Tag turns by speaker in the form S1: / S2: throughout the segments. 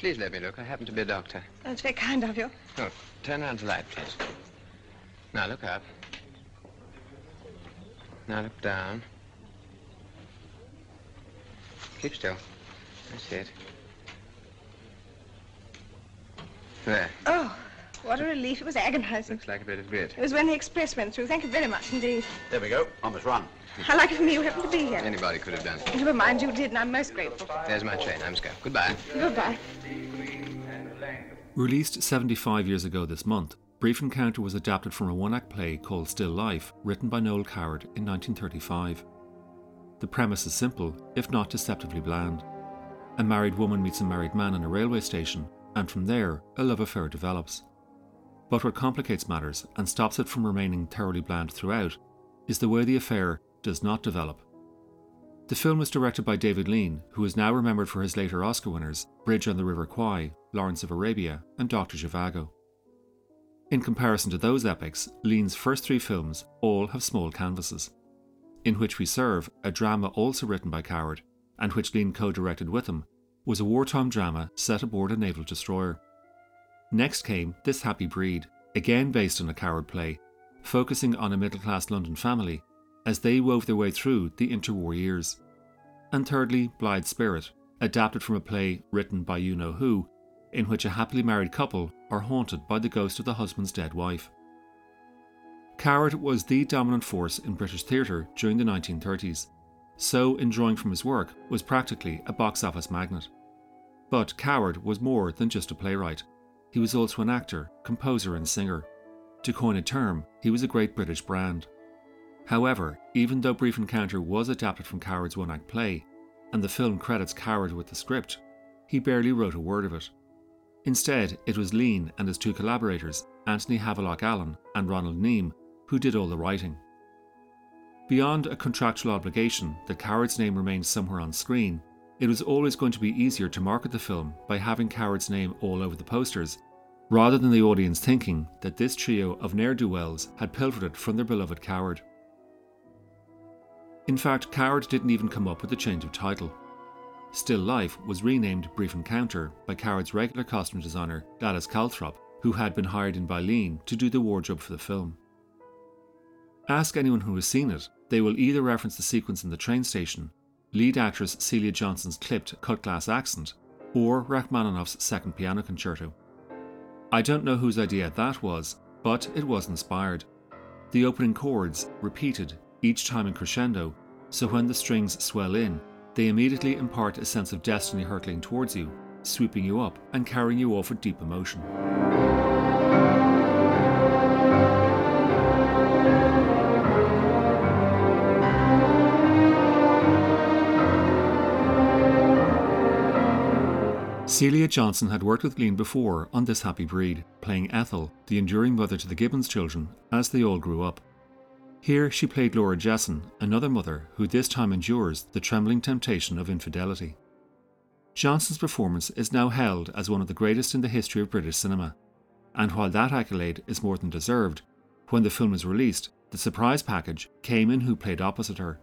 S1: Please let me look. I happen to be a doctor.
S2: That's very kind of you.
S1: Oh, turn around the light, please. Now look up. Now look down. Keep still. That's it. There.
S2: Oh, what a relief. It was agonizing.
S1: Looks like a bit of grit.
S2: It was when the express went through. Thank you very much indeed.
S3: There we go. On this run. Hmm.
S2: How lucky for me you happened to be here.
S1: Anybody could have done it.
S2: Never mind, you did, and I'm most grateful.
S1: There's my train. I'm scared. Goodbye.
S2: Goodbye.
S4: Released 75 years ago this month, Brief Encounter was adapted from a one act play called Still Life, written by Noel Coward in 1935. The premise is simple, if not deceptively bland. A married woman meets a married man in a railway station, and from there, a love affair develops. But what complicates matters and stops it from remaining thoroughly bland throughout is the way the affair does not develop. The film was directed by David Lean, who is now remembered for his later Oscar winners Bridge on the River Kwai, Lawrence of Arabia, and Dr. Zhivago. In comparison to those epics, Lean's first three films all have small canvases. In Which We Serve, a drama also written by Coward, and which Lean co directed with him, was a wartime drama set aboard a naval destroyer. Next came This Happy Breed, again based on a Coward play, focusing on a middle class London family as they wove their way through the interwar years. And thirdly, Blithe Spirit, adapted from a play written by you know who, in which a happily married couple are haunted by the ghost of the husband's dead wife. Coward was the dominant force in British theatre during the 1930s, so in drawing from his work was practically a box office magnet. But Coward was more than just a playwright. He was also an actor, composer, and singer. To coin a term, he was a great British brand. However, even though Brief Encounter was adapted from Coward's one act play, and the film credits Coward with the script, he barely wrote a word of it. Instead, it was Lean and his two collaborators, Anthony Havelock Allan and Ronald Neame, who did all the writing. Beyond a contractual obligation that Coward's name remained somewhere on screen, it was always going to be easier to market the film by having Coward's name all over the posters, rather than the audience thinking that this trio of ne'er do wells had pilfered it from their beloved Coward. In fact, Coward didn't even come up with a change of title. Still Life was renamed Brief Encounter by Coward's regular costume designer Gladys Calthrop, who had been hired in by to do the wardrobe for the film. Ask anyone who has seen it, they will either reference the sequence in the train station, lead actress Celia Johnson's clipped cut glass accent, or Rachmaninoff's second piano concerto. I don't know whose idea that was, but it was inspired. The opening chords, repeated, each time in crescendo, so when the strings swell in, they immediately impart a sense of destiny hurtling towards you, sweeping you up and carrying you off with deep emotion. Celia Johnson had worked with Lean before on This Happy Breed, playing Ethel, the enduring mother to the Gibbons children, as they all grew up. Here she played Laura Jesson, another mother who this time endures the trembling temptation of infidelity. Johnson's performance is now held as one of the greatest in the history of British cinema, and while that accolade is more than deserved, when the film was released, the surprise package came in who played opposite her.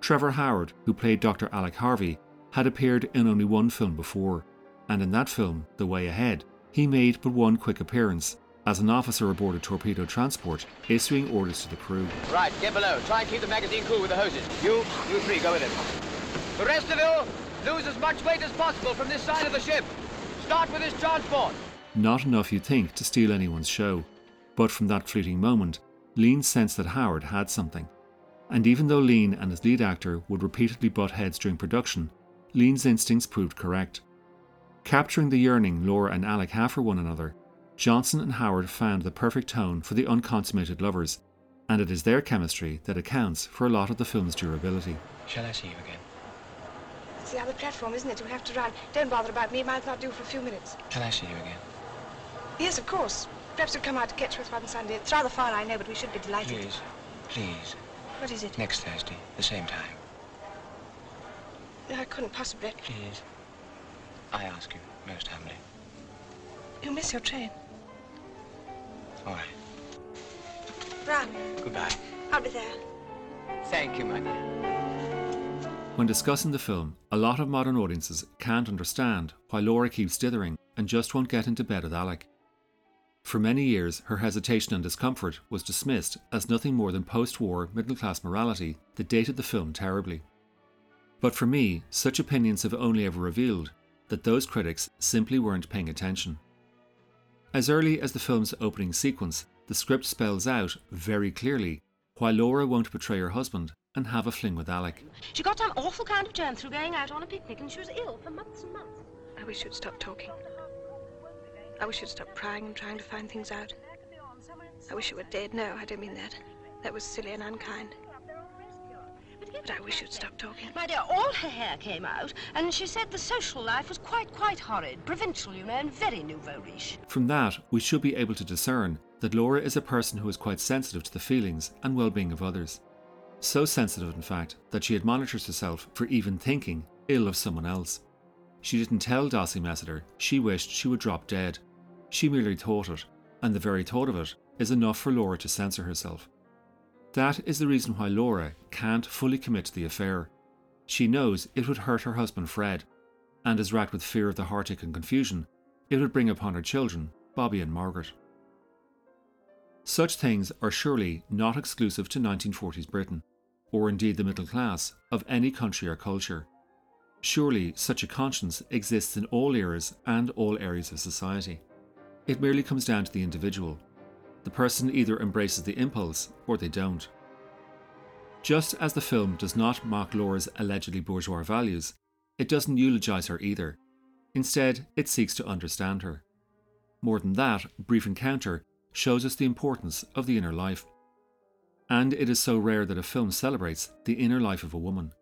S4: Trevor Howard, who played Dr. Alec Harvey, had appeared in only one film before, and in that film, The Way Ahead, he made but one quick appearance as an officer aboard a torpedo transport, issuing orders to the crew.
S5: Right, get below. Try and keep the magazine cool with the hoses. You, you three, go with it. The rest of you, lose as much weight as possible from this side of the ship. Start with this transport.
S4: Not enough, you think, to steal anyone's show. But from that fleeting moment, Lean sensed that Howard had something. And even though Lean and his lead actor would repeatedly butt heads during production, Lean's instincts proved correct. Capturing the yearning Laura and Alec have for one another, Johnson and Howard found the perfect tone for the unconsummated lovers, and it is their chemistry that accounts for a lot of the film's durability.
S1: Shall I see you again?
S2: It's the other platform, isn't it? You'll have to run. Don't bother about me. Mine's not due for a few minutes.
S1: Shall I see you again?
S2: Yes, of course. Perhaps you'll come out to Ketchworth one Sunday. It's rather far, I know, but we should be delighted.
S1: Please, please.
S2: What is it?
S1: Next Thursday, the same time.
S2: No, I couldn't possibly.
S1: Please. I ask you most humbly.
S2: You miss your train.
S1: All right.
S2: Run.
S1: Goodbye.
S2: I'll be there.
S1: Thank you, my dear.
S4: When discussing the film, a lot of modern audiences can't understand why Laura keeps dithering and just won't get into bed with Alec. For many years, her hesitation and discomfort was dismissed as nothing more than post war middle class morality that dated the film terribly. But for me, such opinions have only ever revealed that those critics simply weren't paying attention. As early as the film's opening sequence, the script spells out very clearly why Laura won't betray her husband and have a fling with Alec.
S3: She got some awful kind of germ through going out on a picnic and she was ill for months and months.
S2: I wish you'd stop talking. I wish you'd stop prying and trying to find things out. I wish you were dead. No, I don't mean that. That was silly and unkind. But I wish you'd stop talking.
S3: My dear, all her hair came out, and she said the social life was quite, quite horrid. Provincial, you know, and very nouveau riche.
S4: From that, we should be able to discern that Laura is a person who is quite sensitive to the feelings and well being of others. So sensitive, in fact, that she admonishes herself for even thinking ill of someone else. She didn't tell Darcy Messiter she wished she would drop dead. She merely thought it, and the very thought of it is enough for Laura to censor herself. That is the reason why Laura can't fully commit to the affair. She knows it would hurt her husband Fred, and is racked with fear of the heartache and confusion it would bring upon her children, Bobby and Margaret. Such things are surely not exclusive to 1940s Britain, or indeed the middle class of any country or culture. Surely such a conscience exists in all eras and all areas of society. It merely comes down to the individual, the person either embraces the impulse or they don't. Just as the film does not mock Laura's allegedly bourgeois values, it doesn't eulogise her either. Instead, it seeks to understand her. More than that, Brief Encounter shows us the importance of the inner life. And it is so rare that a film celebrates the inner life of a woman.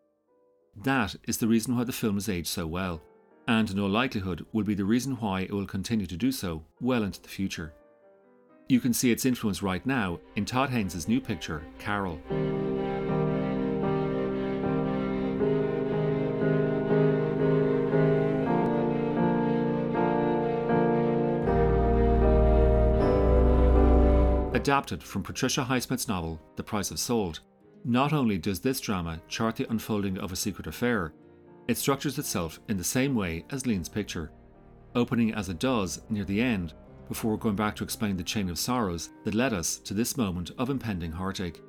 S4: That is the reason why the film has aged so well, and in all likelihood will be the reason why it will continue to do so well into the future. You can see its influence right now in Todd Haynes' new picture, Carol. Adapted from Patricia Highsmith's novel, The Price of Salt, not only does this drama chart the unfolding of a secret affair, it structures itself in the same way as Lean's picture, opening as it does near the end before going back to explain the chain of sorrows that led us to this moment of impending heartache.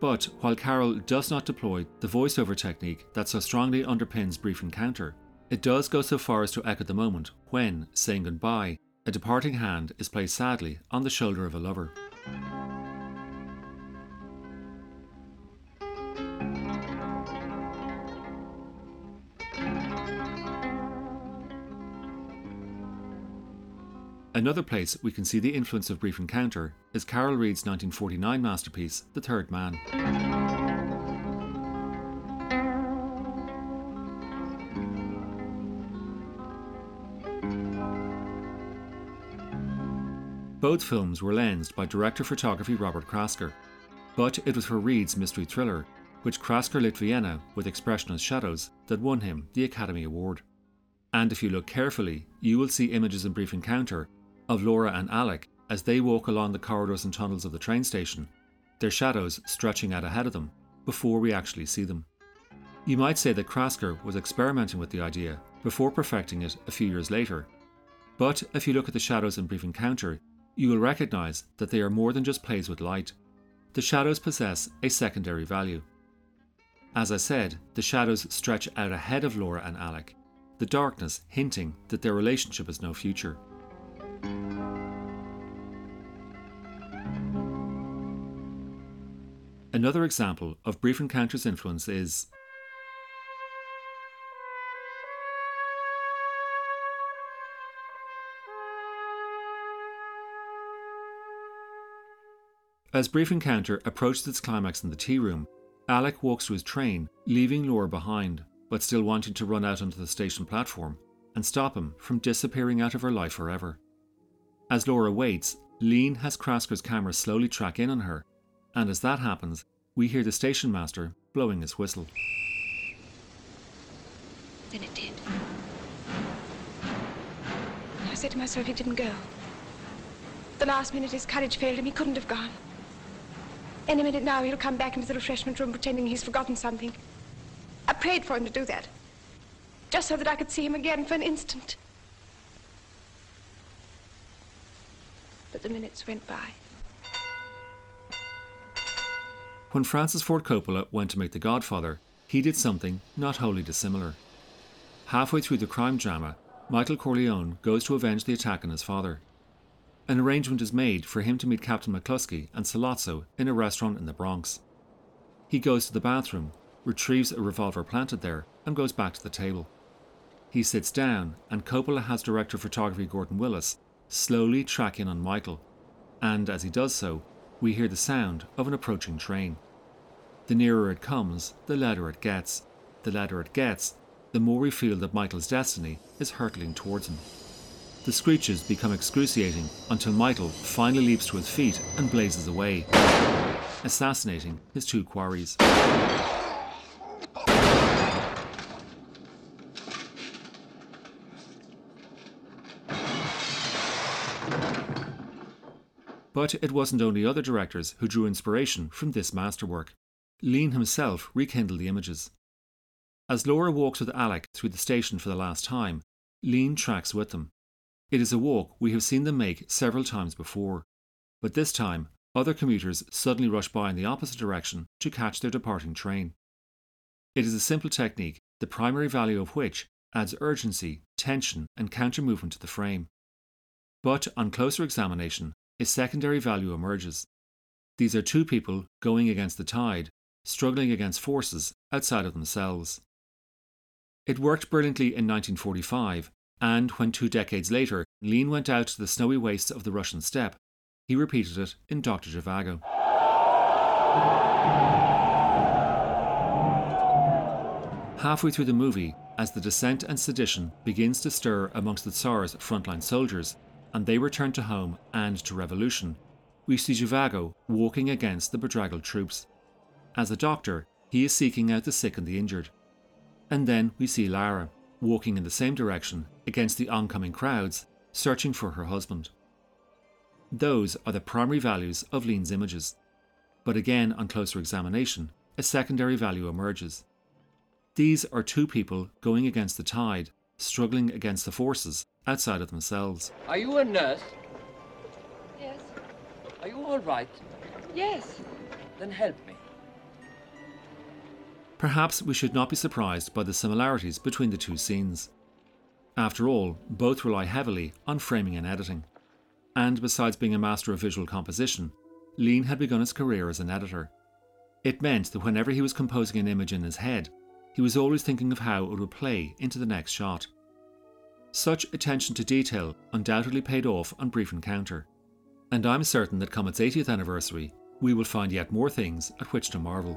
S4: But while Carol does not deploy the voiceover technique that so strongly underpins Brief Encounter, it does go so far as to echo the moment when, saying goodbye, a departing hand is placed sadly on the shoulder of a lover. Another place we can see the influence of Brief Encounter is Carol Reed's 1949 masterpiece, The Third Man. Both films were lensed by director photography Robert Krasker, but it was for Reed's mystery thriller, which Krasker lit Vienna with expressionist shadows, that won him the Academy Award. And if you look carefully, you will see images in Brief Encounter of Laura and Alec as they walk along the corridors and tunnels of the train station, their shadows stretching out ahead of them before we actually see them. You might say that Krasker was experimenting with the idea before perfecting it a few years later. But if you look at the shadows in Brief Encounter, you will recognise that they are more than just plays with light. The shadows possess a secondary value. As I said, the shadows stretch out ahead of Laura and Alec, the darkness hinting that their relationship has no future. Another example of Brief Encounter's influence is As Brief Encounter approaches its climax in the tea room, Alec walks to his train, leaving Laura behind, but still wanting to run out onto the station platform and stop him from disappearing out of her life forever. As Laura waits, Lean has Krasker's camera slowly track in on her, and as that happens, we hear the station master blowing his whistle.
S2: Then it did. I said to myself he didn't go. The last minute his courage failed him. He couldn't have gone. Any minute now he'll come back into the refreshment room pretending he's forgotten something. I prayed for him to do that. Just so that I could see him again for an instant. But the minutes went by.
S4: When Francis Ford Coppola went to make The Godfather, he did something not wholly dissimilar. Halfway through the crime drama, Michael Corleone goes to avenge the attack on his father. An arrangement is made for him to meet Captain McCluskey and Sollozzo in a restaurant in the Bronx. He goes to the bathroom, retrieves a revolver planted there, and goes back to the table. He sits down, and Coppola has director of photography Gordon Willis slowly track in on Michael, and as he does so, we hear the sound of an approaching train. The nearer it comes, the louder it gets. The louder it gets, the more we feel that Michael's destiny is hurtling towards him. The screeches become excruciating until Michael finally leaps to his feet and blazes away, assassinating his two quarries. But it wasn't only other directors who drew inspiration from this masterwork. Lean himself rekindled the images. As Laura walks with Alec through the station for the last time, Lean tracks with them. It is a walk we have seen them make several times before, but this time other commuters suddenly rush by in the opposite direction to catch their departing train. It is a simple technique, the primary value of which adds urgency, tension, and counter movement to the frame. But on closer examination, a secondary value emerges. These are two people going against the tide, struggling against forces outside of themselves. It worked brilliantly in 1945, and when two decades later Lean went out to the snowy wastes of the Russian steppe, he repeated it in Dr. Zhivago. Halfway through the movie, as the dissent and sedition begins to stir amongst the Tsar's frontline soldiers, and they return to home and to revolution, we see Zhivago walking against the bedraggled troops. As a doctor, he is seeking out the sick and the injured. And then we see Lara walking in the same direction against the oncoming crowds, searching for her husband. Those are the primary values of Lean's images. But again, on closer examination, a secondary value emerges. These are two people going against the tide, struggling against the forces outside of themselves.
S5: Are you a nurse?
S6: Yes.
S5: Are you all right?
S6: Yes.
S5: Then help me.
S4: Perhaps we should not be surprised by the similarities between the two scenes. After all, both rely heavily on framing and editing. And besides being a master of visual composition, Lean had begun his career as an editor. It meant that whenever he was composing an image in his head, he was always thinking of how it would play into the next shot. Such attention to detail undoubtedly paid off on Brief Encounter, and I'm certain that come its 80th anniversary, we will find yet more things at which to marvel.